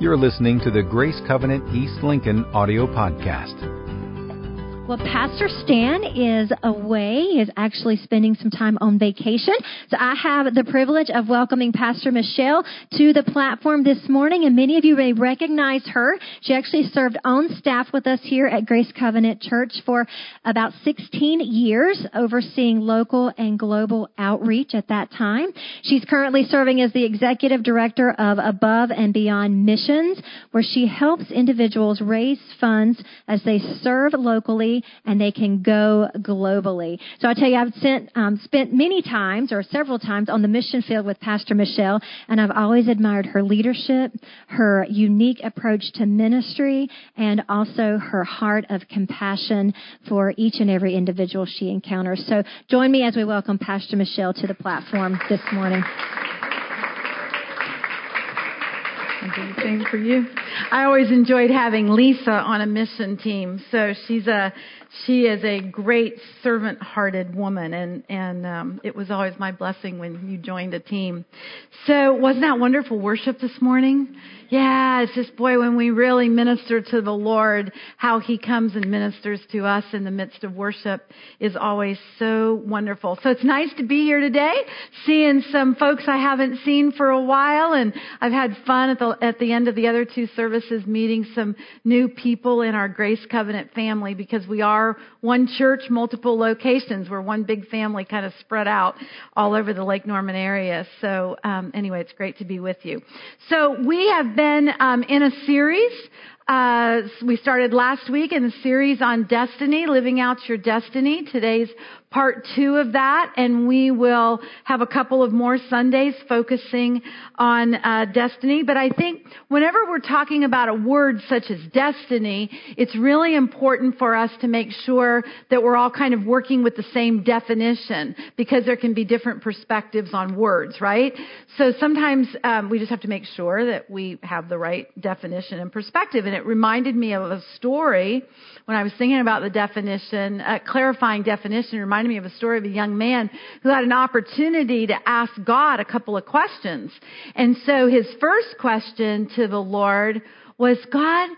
You're listening to the Grace Covenant East Lincoln audio podcast. Well, Pastor Stan is away. He is actually spending some time on vacation. So I have the privilege of welcoming Pastor Michelle to the platform this morning, and many of you may recognize her. She actually served on staff with us here at Grace Covenant Church for about 16 years, overseeing local and global outreach at that time. She's currently serving as the executive director of Above and Beyond Missions, where she helps individuals raise funds as they serve locally and they can go globally. So I tell you, I've sent, um, spent many times or several times on the mission field with Pastor Michelle, and I've always admired her leadership, her unique approach to ministry, and also her heart of compassion for each and every individual she encounters. So join me as we welcome Pastor Michelle to the platform this morning. Same for you. I always enjoyed having Lisa on a mission team. So she's a she is a great servant-hearted woman, and and um, it was always my blessing when you joined a team. So wasn't that wonderful worship this morning? Yeah, it's just, boy, when we really minister to the Lord, how He comes and ministers to us in the midst of worship is always so wonderful. So it's nice to be here today, seeing some folks I haven't seen for a while, and I've had fun at the, at the end of the other two services meeting some new people in our Grace Covenant family because we are one church, multiple locations. We're one big family kind of spread out all over the Lake Norman area. So, um, anyway, it's great to be with you. So we have been um, in a series. Uh, we started last week in the series on destiny, living out your destiny. Today's part two of that, and we will have a couple of more Sundays focusing on uh, destiny. But I think whenever we're talking about a word such as destiny, it's really important for us to make sure that we're all kind of working with the same definition because there can be different perspectives on words, right? So sometimes um, we just have to make sure that we have the right definition and perspective. And it reminded me of a story when I was thinking about the definition, uh, clarifying definition, it reminded me of a story of a young man who had an opportunity to ask God a couple of questions. And so his first question to the Lord was, God,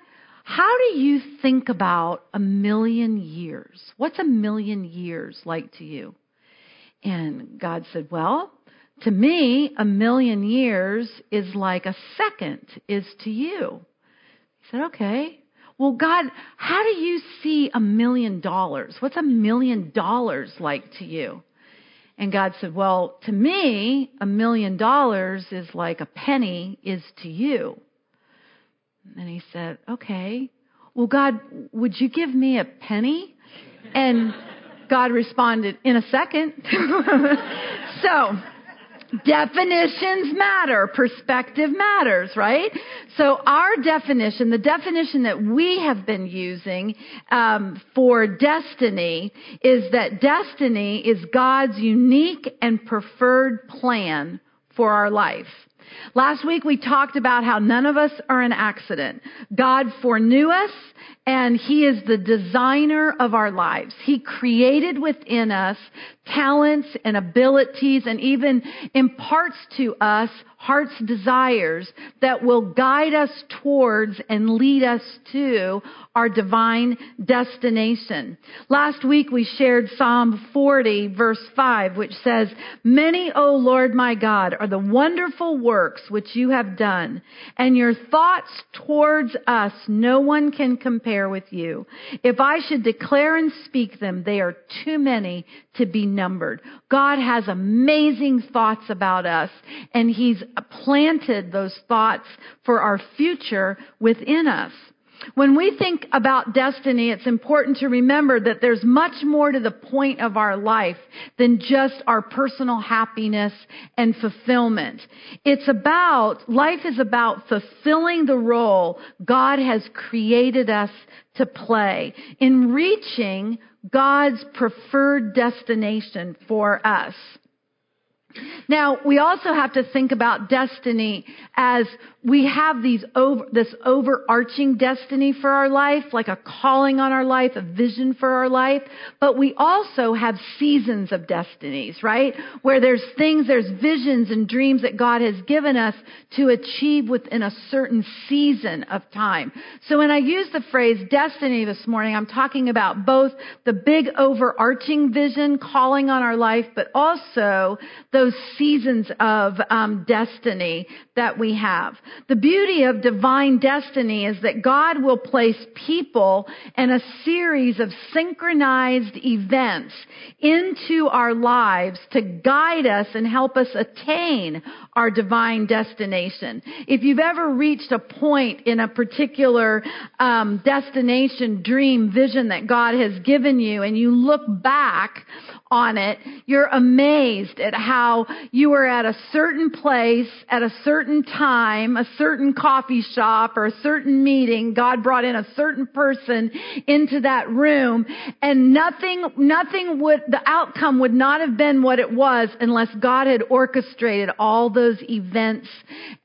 how do you think about a million years? What's a million years like to you? And God said, Well, to me, a million years is like a second is to you. He said, Okay. Well, God, how do you see a million dollars? What's a million dollars like to you? And God said, Well, to me, a million dollars is like a penny is to you. And he said, Okay. Well, God, would you give me a penny? And God responded, In a second. so, definitions matter. Perspective matters, right? So our definition, the definition that we have been using um, for destiny is that destiny is God's unique and preferred plan for our life. Last week we talked about how none of us are an accident. God foreknew us and He is the designer of our lives. He created within us talents and abilities and even imparts to us heart's desires that will guide us towards and lead us to our divine destination. Last week we shared Psalm 40 verse 5 which says, Many, O Lord my God, are the wonderful works which you have done and your thoughts towards us no one can compare with you. If I should declare and speak them, they are too many to be numbered. God has amazing thoughts about us and He's planted those thoughts for our future within us. When we think about destiny, it's important to remember that there's much more to the point of our life than just our personal happiness and fulfillment. It's about, life is about fulfilling the role God has created us to play in reaching God's preferred destination for us. Now, we also have to think about destiny as we have these over, this overarching destiny for our life, like a calling on our life, a vision for our life, but we also have seasons of destinies, right? Where there's things, there's visions and dreams that God has given us to achieve within a certain season of time. So when I use the phrase destiny this morning, I'm talking about both the big overarching vision, calling on our life, but also those seasons of um, destiny that we have. The beauty of divine destiny is that God will place people and a series of synchronized events into our lives to guide us and help us attain our divine destination. If you've ever reached a point in a particular um, destination, dream, vision that God has given you, and you look back on it, you're amazed at how you were at a certain place at a certain time, a certain coffee shop or a certain meeting. God brought in a certain person into that room and nothing, nothing would, the outcome would not have been what it was unless God had orchestrated all those events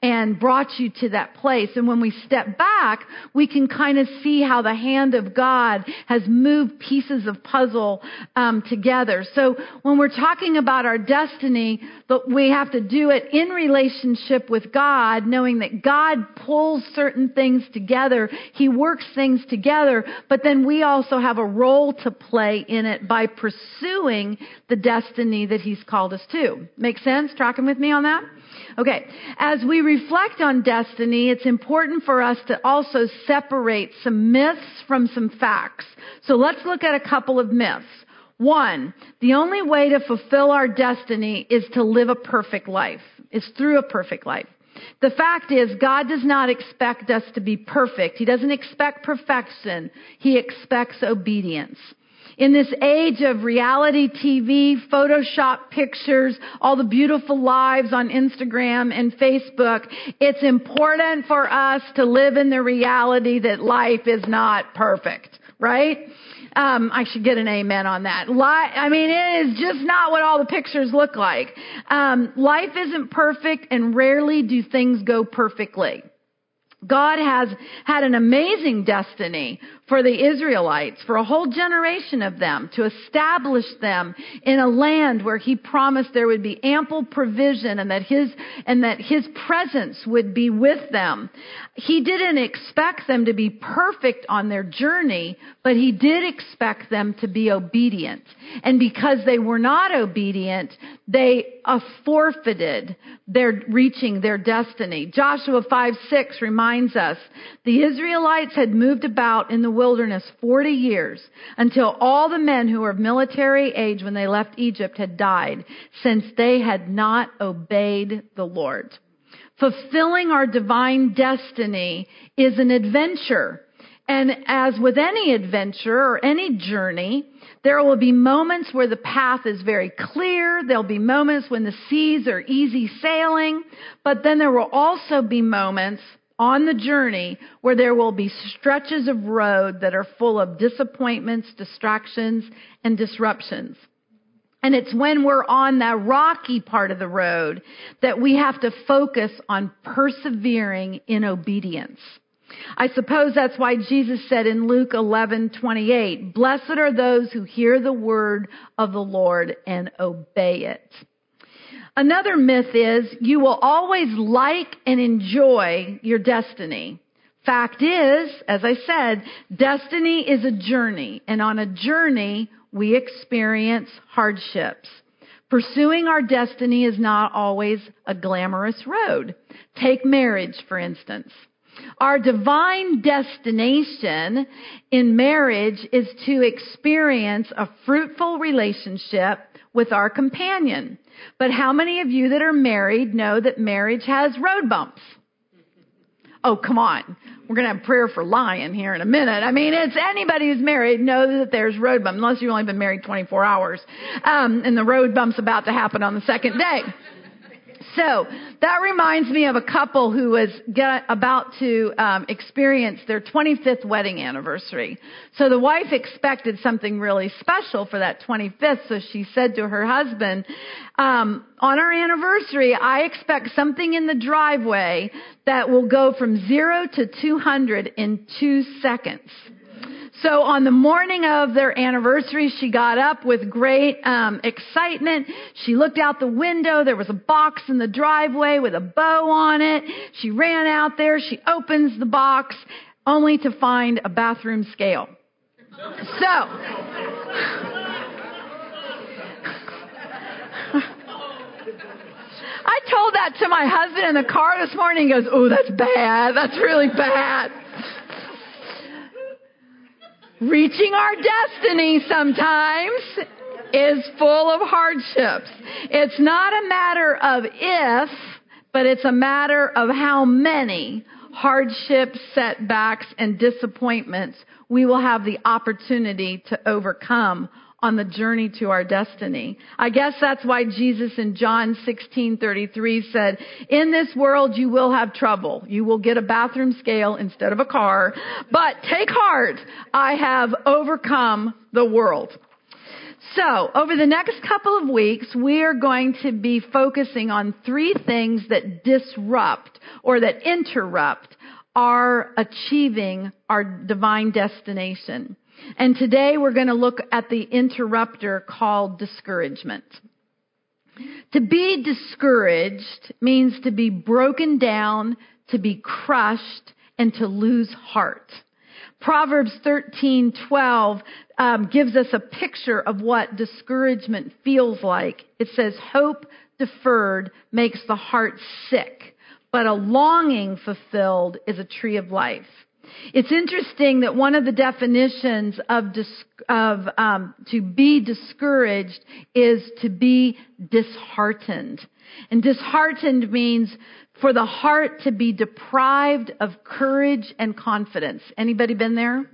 and brought you to that place. And when we step back, we can kind of see how the hand of God has moved pieces of puzzle um, together. So when we're talking about our destiny, but we have to do it in relationship with God, knowing that God pulls certain things together. He works things together, but then we also have a role to play in it by pursuing the destiny that He's called us to. Make sense? Tracking with me on that? Okay. As we reflect on destiny, it's important for us to also separate some myths from some facts. So let's look at a couple of myths. One, the only way to fulfill our destiny is to live a perfect life, is through a perfect life. The fact is, God does not expect us to be perfect. He doesn't expect perfection. He expects obedience. In this age of reality TV, Photoshop pictures, all the beautiful lives on Instagram and Facebook, it's important for us to live in the reality that life is not perfect, right? Um, I should get an amen on that. Li- I mean, it is just not what all the pictures look like. Um, life isn't perfect, and rarely do things go perfectly. God has had an amazing destiny for the Israelites, for a whole generation of them, to establish them in a land where He promised there would be ample provision and that His, and that His presence would be with them. He didn't expect them to be perfect on their journey, but He did expect them to be obedient. And because they were not obedient, they uh, forfeited their reaching their destiny. Joshua 5 6 reminds us the Israelites had moved about in the wilderness 40 years until all the men who were of military age when they left Egypt had died, since they had not obeyed the Lord. Fulfilling our divine destiny is an adventure. And as with any adventure or any journey, there will be moments where the path is very clear. There'll be moments when the seas are easy sailing. But then there will also be moments on the journey where there will be stretches of road that are full of disappointments, distractions, and disruptions. And it's when we're on that rocky part of the road that we have to focus on persevering in obedience. I suppose that's why Jesus said in Luke 11:28, "Blessed are those who hear the word of the Lord and obey it." Another myth is you will always like and enjoy your destiny. Fact is, as I said, destiny is a journey, and on a journey, we experience hardships. Pursuing our destiny is not always a glamorous road. Take marriage, for instance. Our divine destination in marriage is to experience a fruitful relationship with our companion. But how many of you that are married know that marriage has road bumps? Oh, come on. We're going to have prayer for Lion here in a minute. I mean, it's anybody who's married knows that there's road bumps, unless you've only been married 24 hours. Um, and the road bump's about to happen on the second day. So that reminds me of a couple who was get, about to um, experience their 25th wedding anniversary. So the wife expected something really special for that 25th. So she said to her husband, um, "On our anniversary, I expect something in the driveway that will go from zero to 200 in two seconds." So on the morning of their anniversary, she got up with great um, excitement. She looked out the window. There was a box in the driveway with a bow on it. She ran out there. She opens the box, only to find a bathroom scale. So. I told that to my husband in the car this morning. He goes, Oh, that's bad. That's really bad. Reaching our destiny sometimes is full of hardships. It's not a matter of if, but it's a matter of how many hardships, setbacks, and disappointments we will have the opportunity to overcome on the journey to our destiny. I guess that's why Jesus in John 16:33 said, "In this world you will have trouble. You will get a bathroom scale instead of a car, but take heart, I have overcome the world." So, over the next couple of weeks, we are going to be focusing on three things that disrupt or that interrupt our achieving our divine destination. And today we're going to look at the interrupter called discouragement. To be discouraged means to be broken down, to be crushed, and to lose heart. Proverbs 13:12 um, gives us a picture of what discouragement feels like. It says, "Hope deferred makes the heart sick, but a longing fulfilled is a tree of life." It's interesting that one of the definitions of, of um, to be discouraged is to be disheartened. And disheartened means for the heart to be deprived of courage and confidence. Anybody been there?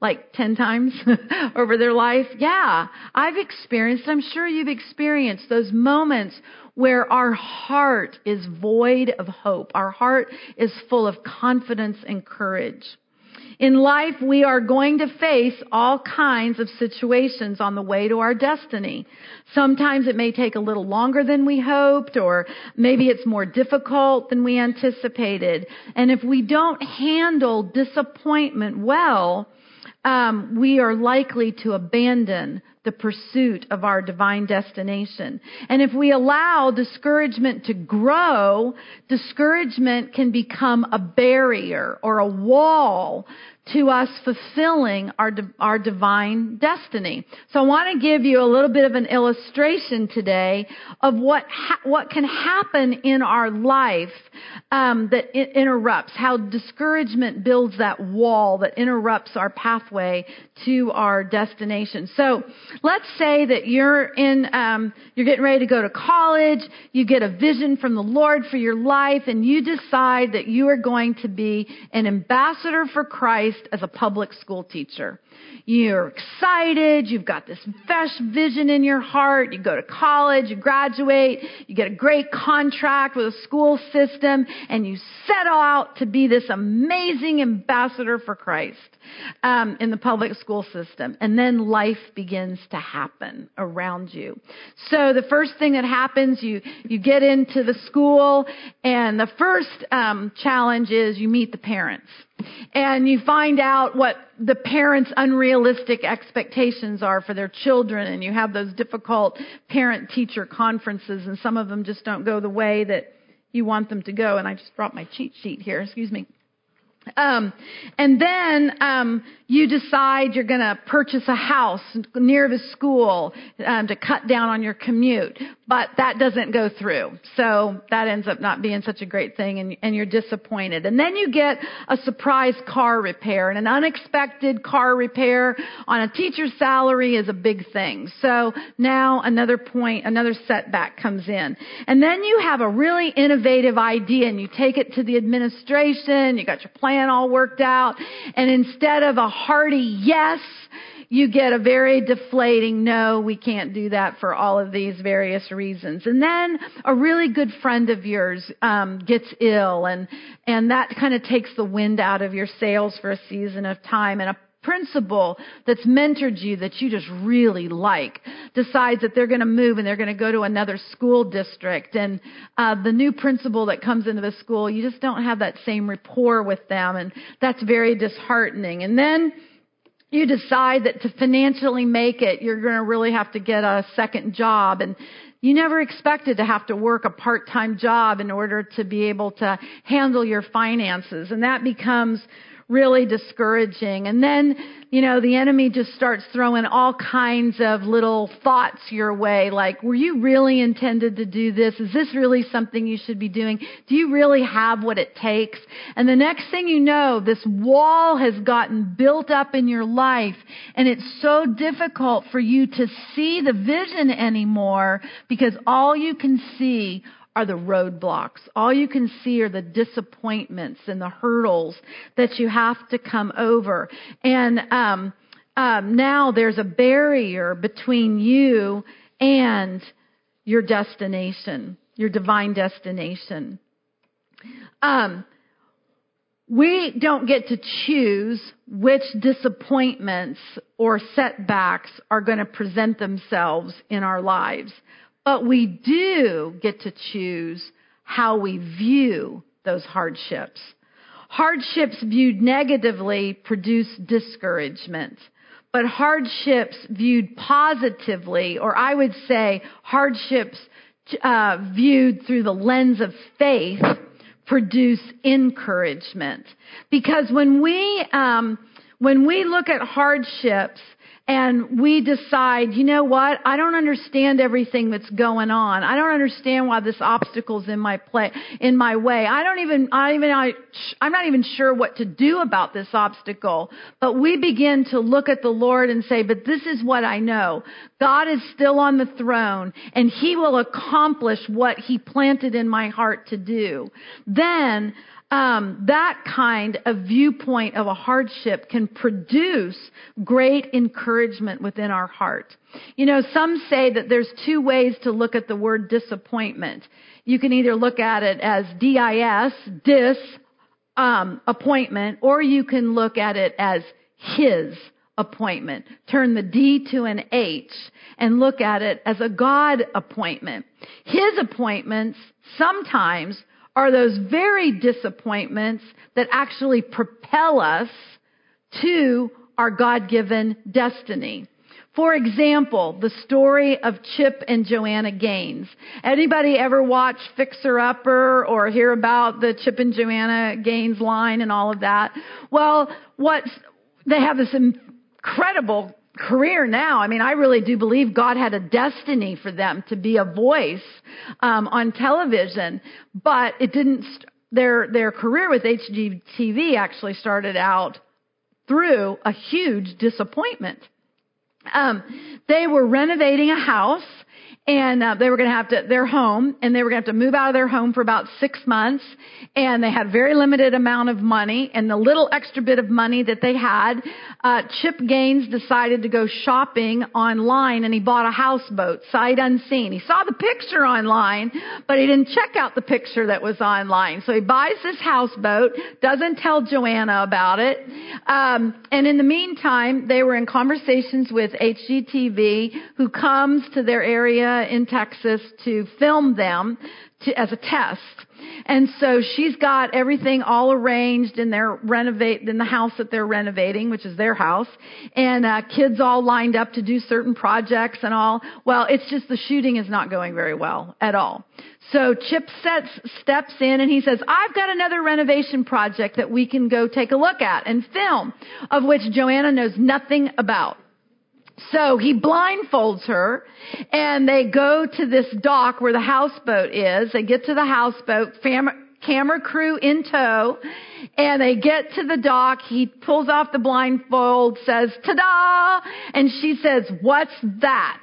Like 10 times over their life? Yeah, I've experienced, I'm sure you've experienced those moments where our heart is void of hope. Our heart is full of confidence and courage. In life, we are going to face all kinds of situations on the way to our destiny. Sometimes it may take a little longer than we hoped, or maybe it's more difficult than we anticipated. And if we don't handle disappointment well, um, we are likely to abandon the pursuit of our divine destination. And if we allow discouragement to grow, discouragement can become a barrier or a wall to us fulfilling our, our divine destiny. So I want to give you a little bit of an illustration today of what, ha- what can happen in our life um, that interrupts, how discouragement builds that wall that interrupts our pathway to our destination. So let's say that you're in, um, you're getting ready to go to college, you get a vision from the Lord for your life, and you decide that you are going to be an ambassador for Christ as a public school teacher. You're excited. You've got this fresh vision in your heart. You go to college, you graduate, you get a great contract with a school system, and you set out to be this amazing ambassador for Christ um, in the public school system. And then life begins to happen around you. So the first thing that happens, you, you get into the school, and the first um, challenge is you meet the parents and you find out what the parents' unrealistic expectations are for their children, and you have those difficult parent teacher conferences, and some of them just don't go the way that you want them to go. And I just brought my cheat sheet here, excuse me. Um, and then um, you decide you're going to purchase a house near the school um, to cut down on your commute, but that doesn't go through. So that ends up not being such a great thing, and, and you're disappointed. And then you get a surprise car repair, and an unexpected car repair on a teacher's salary is a big thing. So now another point, another setback comes in, and then you have a really innovative idea, and you take it to the administration. You got your plan all worked out, and instead of a hearty yes, you get a very deflating, no, we can't do that for all of these various reasons. And then a really good friend of yours um, gets ill, and and that kind of takes the wind out of your sails for a season of time. And a principal that's mentored you that you just really like decides that they're going to move and they're going to go to another school district. And uh, the new principal that comes into the school you just don't have that same rapport with them and that's very disheartening. And then you decide that to financially make it you're going to really have to get a second job. And you never expected to have to work a part-time job in order to be able to handle your finances. And that becomes really discouraging. And then, you know, the enemy just starts throwing all kinds of little thoughts your way, like, were you really intended to do this? Is this really something you should be doing? Do you really have what it takes? And the next thing you know, this wall has gotten built up in your life, and it's so difficult for you to see the vision anymore because all you can see are the roadblocks. All you can see are the disappointments and the hurdles that you have to come over. And um, um, now there's a barrier between you and your destination, your divine destination. Um, we don't get to choose which disappointments or setbacks are going to present themselves in our lives. But we do get to choose how we view those hardships. Hardships viewed negatively produce discouragement. But hardships viewed positively, or I would say hardships uh, viewed through the lens of faith, produce encouragement. Because when we um, when we look at hardships and we decide, you know what? I don't understand everything that's going on. I don't understand why this obstacle's in my play, in my way. I don't even, I even, I, I'm not even sure what to do about this obstacle. But we begin to look at the Lord and say, but this is what I know. God is still on the throne and He will accomplish what He planted in my heart to do. Then um, that kind of viewpoint of a hardship can produce great encouragement within our heart. You know, some say that there's two ways to look at the word disappointment. You can either look at it as D-I-S, dis, um, appointment, or you can look at it as his appointment. Turn the D to an H and look at it as a God appointment. His appointments sometimes are those very disappointments that actually propel us to our God-given destiny. For example, the story of Chip and Joanna Gaines. Anybody ever watch Fixer Upper or hear about the Chip and Joanna Gaines line and all of that? Well, what they have this incredible career now. I mean, I really do believe God had a destiny for them to be a voice um, on television, but it didn't. St- their their career with HGTV actually started out through a huge disappointment. Um, they were renovating a house and uh, they were going to have to their home and they were going to have to move out of their home for about six months. And they had very limited amount of money and the little extra bit of money that they had uh, chip gaines decided to go shopping online and he bought a houseboat sight unseen. He saw the picture online but he didn't check out the picture that was online. So he buys this houseboat doesn't tell joanna about it. Um, and in the meantime they were in conversations with hgtv who comes to their area in Texas to film them to, as a test. And so she's got everything all arranged in their renovate in the house that they're renovating, which is their house, and uh, kids all lined up to do certain projects and all. Well, it's just the shooting is not going very well at all. So Chip sets, steps in and he says, I've got another renovation project that we can go take a look at and film, of which Joanna knows nothing about. So he blindfolds her and they go to this dock where the houseboat is. They get to the houseboat. Fam- camera crew in tow, and they get to the dock. He pulls off the blindfold, says, ta-da! And she says, what's that?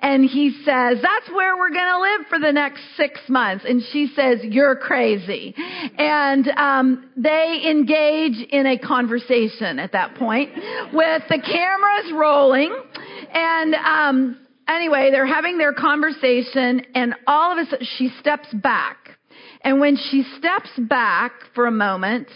And he says, that's where we're gonna live for the next six months. And she says, you're crazy. And, um, they engage in a conversation at that point with the cameras rolling and, um, anyway, they're having their conversation and all of a sudden she steps back. And when she steps back for a moment,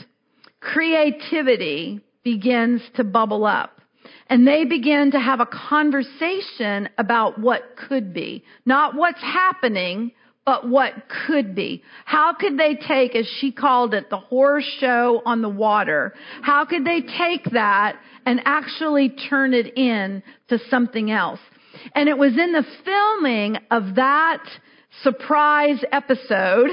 creativity begins to bubble up. And they begin to have a conversation about what could be. Not what's happening, but what could be. How could they take, as she called it, the horror show on the water? How could they take that and actually turn it in to something else? And it was in the filming of that surprise episode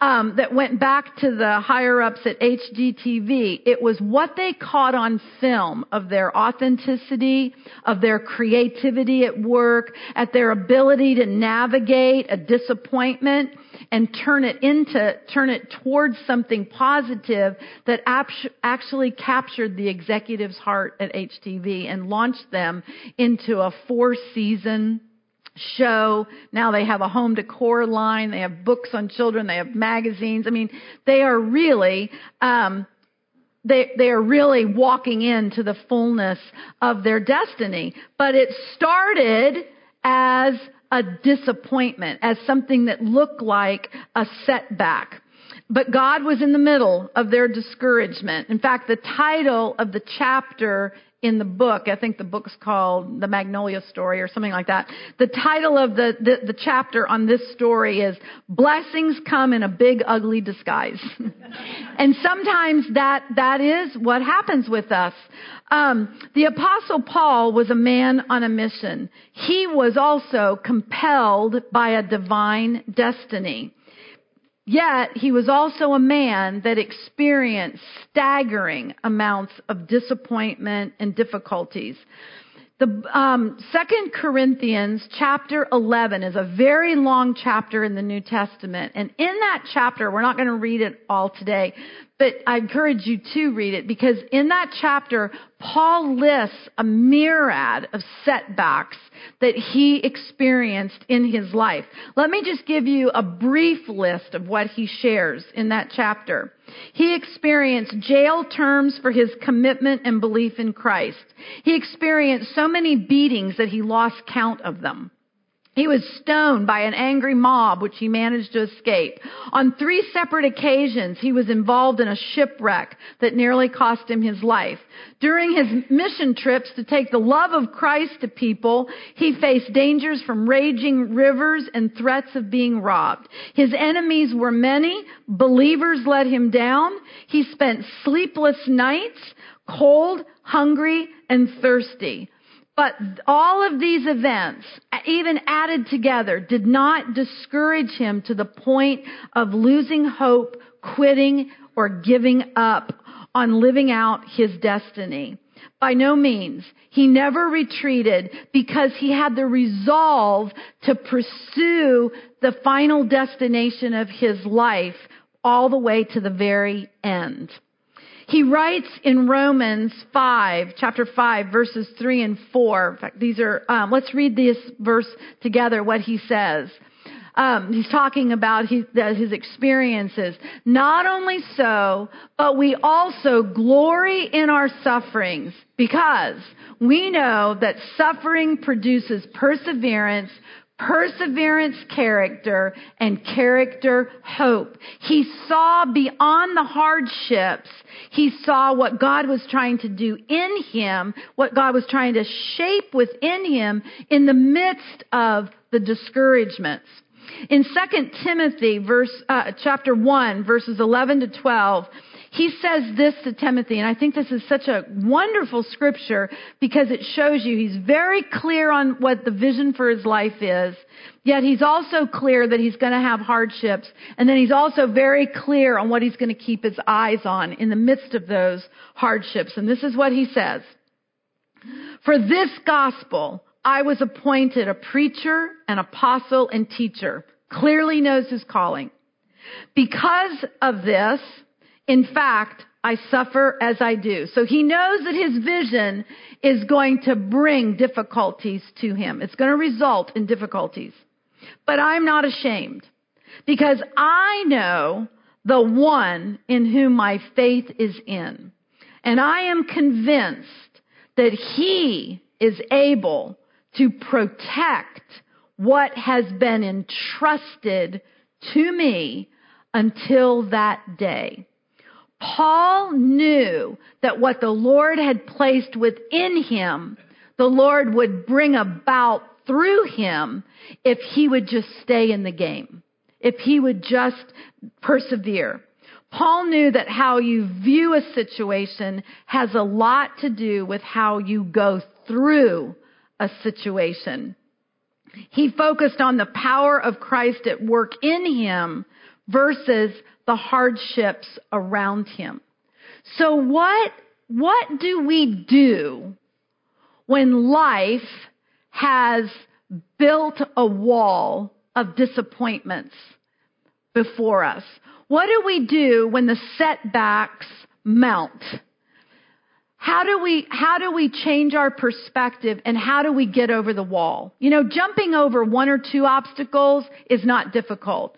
um, that went back to the higher ups at HGTV. It was what they caught on film of their authenticity, of their creativity at work, at their ability to navigate a disappointment and turn it into, turn it towards something positive that actually captured the executive's heart at HGTV and launched them into a four season show. Now they have a home decor line. They have books on children. They have magazines. I mean, they are really, um, they, they are really walking into the fullness of their destiny. But it started as a disappointment, as something that looked like a setback. But God was in the middle of their discouragement. In fact, the title of the chapter in the book, I think the book's called The Magnolia Story or something like that. The title of the, the, the chapter on this story is Blessings Come in a Big Ugly Disguise. and sometimes that, that is what happens with us. Um, the apostle Paul was a man on a mission. He was also compelled by a divine destiny. Yet he was also a man that experienced staggering amounts of disappointment and difficulties. The um, Second Corinthians chapter 11 is a very long chapter in the New Testament, and in that chapter, we're not going to read it all today, but I encourage you to read it because in that chapter, Paul lists a myriad of setbacks that he experienced in his life. Let me just give you a brief list of what he shares in that chapter. He experienced jail terms for his commitment and belief in Christ. He experienced so many beatings that he lost count of them. He was stoned by an angry mob, which he managed to escape. On three separate occasions, he was involved in a shipwreck that nearly cost him his life. During his mission trips to take the love of Christ to people, he faced dangers from raging rivers and threats of being robbed. His enemies were many. Believers let him down. He spent sleepless nights, cold, hungry, and thirsty. But all of these events, even added together, did not discourage him to the point of losing hope, quitting, or giving up on living out his destiny. By no means. He never retreated because he had the resolve to pursue the final destination of his life all the way to the very end. He writes in Romans 5, chapter 5, verses 3 and 4. In fact, these are, um, let's read this verse together, what he says. Um, he's talking about his, his experiences. Not only so, but we also glory in our sufferings because we know that suffering produces perseverance, perseverance character and character hope. He saw beyond the hardships. He saw what God was trying to do in him, what God was trying to shape within him in the midst of the discouragements. In 2 Timothy verse, uh, chapter 1 verses 11 to 12, he says this to Timothy, and I think this is such a wonderful scripture because it shows you he's very clear on what the vision for his life is, yet he's also clear that he's going to have hardships, and then he's also very clear on what he's going to keep his eyes on in the midst of those hardships. And this is what he says. For this gospel, I was appointed a preacher, an apostle, and teacher. Clearly knows his calling. Because of this, in fact, I suffer as I do. So he knows that his vision is going to bring difficulties to him. It's going to result in difficulties. But I'm not ashamed because I know the one in whom my faith is in. And I am convinced that he is able to protect what has been entrusted to me until that day. Paul knew that what the Lord had placed within him, the Lord would bring about through him if he would just stay in the game, if he would just persevere. Paul knew that how you view a situation has a lot to do with how you go through a situation. He focused on the power of Christ at work in him versus the hardships around him. So what, what do we do when life has built a wall of disappointments before us? What do we do when the setbacks mount? How do we, how do we change our perspective and how do we get over the wall? You know, jumping over one or two obstacles is not difficult.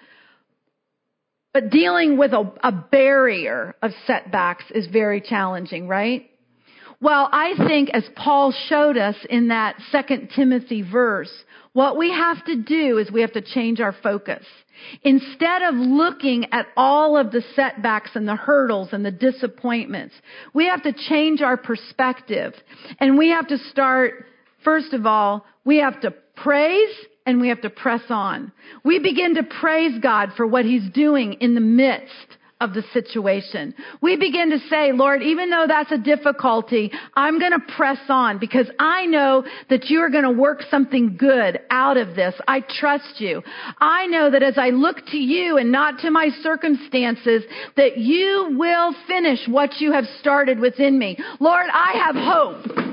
But dealing with a, a barrier of setbacks is very challenging, right? Well, I think as Paul showed us in that second Timothy verse, what we have to do is we have to change our focus. Instead of looking at all of the setbacks and the hurdles and the disappointments, we have to change our perspective. And we have to start, first of all, we have to praise and we have to press on. We begin to praise God for what He's doing in the midst of the situation. We begin to say, Lord, even though that's a difficulty, I'm going to press on because I know that you are going to work something good out of this. I trust you. I know that as I look to you and not to my circumstances, that you will finish what you have started within me. Lord, I have hope.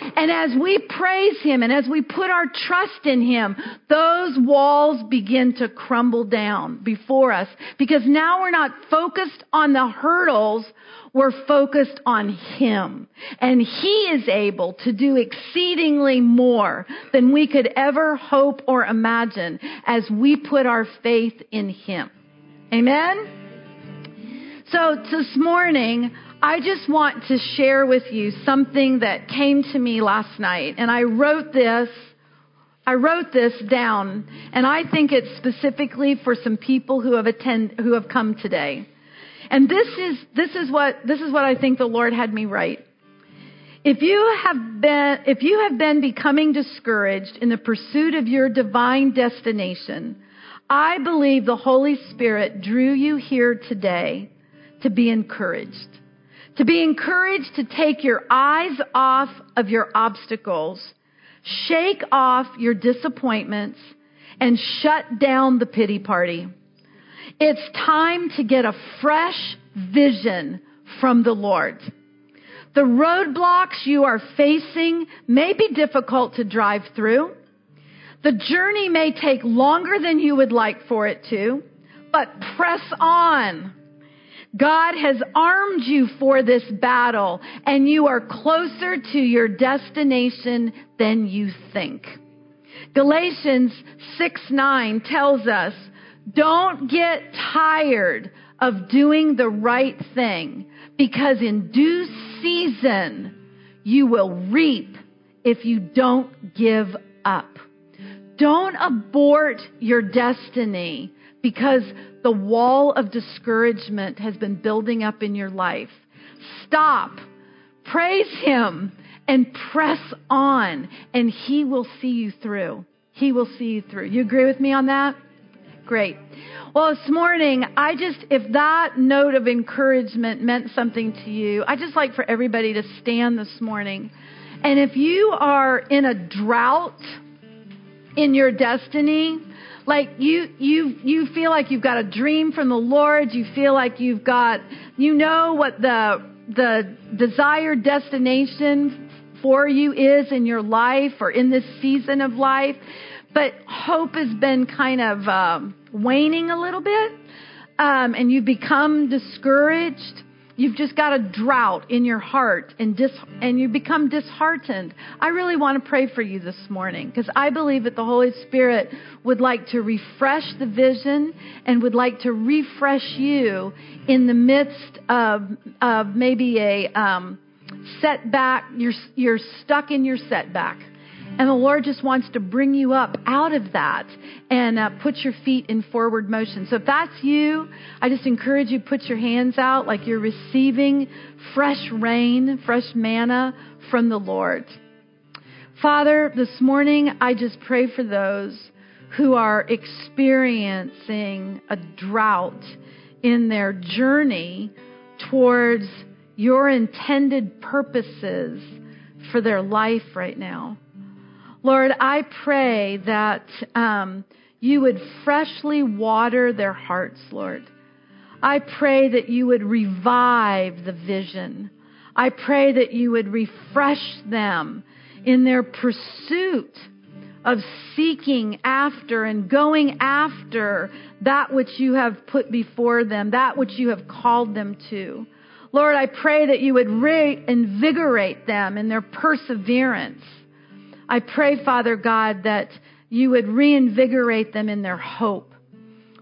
And as we praise Him and as we put our trust in Him, those walls begin to crumble down before us because now we're not focused on the hurdles, we're focused on Him. And He is able to do exceedingly more than we could ever hope or imagine as we put our faith in Him. Amen? So this morning, I just want to share with you something that came to me last night. And I wrote this. I wrote this down, and I think it's specifically for some people who have attend, who have come today. And this is, this is what, this is what I think the Lord had me write. If you have been, if you have been becoming discouraged in the pursuit of your divine destination, I believe the Holy Spirit drew you here today to be encouraged to be encouraged to take your eyes off of your obstacles, shake off your disappointments, and shut down the pity party. It's time to get a fresh vision from the Lord. The roadblocks you are facing may be difficult to drive through. The journey may take longer than you would like for it to, but press on. God has armed you for this battle and you are closer to your destination than you think. Galatians 6 9 tells us, don't get tired of doing the right thing because in due season you will reap if you don't give up. Don't abort your destiny because the wall of discouragement has been building up in your life. Stop, praise Him, and press on, and He will see you through. He will see you through. You agree with me on that? Great. Well, this morning, I just, if that note of encouragement meant something to you, I just like for everybody to stand this morning. And if you are in a drought in your destiny, like you you you feel like you've got a dream from the Lord, you feel like you've got you know what the the desired destination for you is in your life or in this season of life, but hope has been kind of um, waning a little bit, um, and you've become discouraged. You've just got a drought in your heart and dis- and you become disheartened. I really want to pray for you this morning because I believe that the Holy Spirit would like to refresh the vision and would like to refresh you in the midst of of maybe a um, setback. You're you're stuck in your setback and the Lord just wants to bring you up out of that and uh, put your feet in forward motion. So if that's you, I just encourage you put your hands out like you're receiving fresh rain, fresh manna from the Lord. Father, this morning I just pray for those who are experiencing a drought in their journey towards your intended purposes for their life right now. Lord, I pray that um, you would freshly water their hearts, Lord. I pray that you would revive the vision. I pray that you would refresh them in their pursuit of seeking after and going after that which you have put before them, that which you have called them to. Lord, I pray that you would reinvigorate them in their perseverance. I pray, Father God, that you would reinvigorate them in their hope.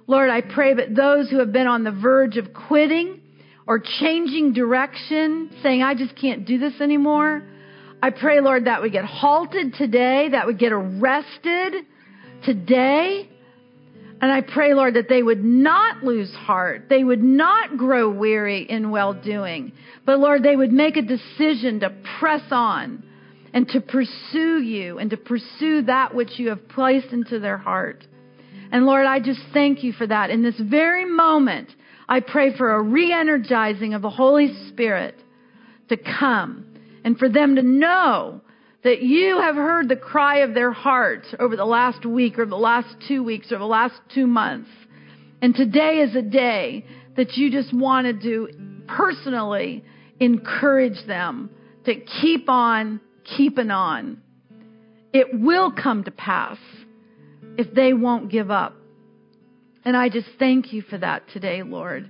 Lord, I pray that those who have been on the verge of quitting or changing direction, saying, I just can't do this anymore, I pray, Lord, that would get halted today, that would get arrested today. And I pray, Lord, that they would not lose heart. They would not grow weary in well doing. But Lord, they would make a decision to press on and to pursue you and to pursue that which you have placed into their heart. And Lord, I just thank you for that. In this very moment, I pray for a re energizing of the Holy Spirit to come and for them to know that you have heard the cry of their heart over the last week or the last two weeks or the last two months. And today is a day that you just wanted to personally encourage them to keep on keeping on. It will come to pass if they won't give up. And I just thank you for that today, Lord.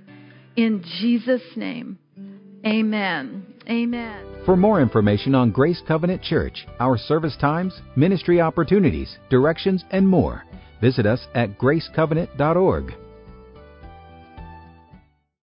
In Jesus' name, amen. Amen. For more information on Grace Covenant Church, our service times, ministry opportunities, directions, and more, visit us at gracecovenant.org.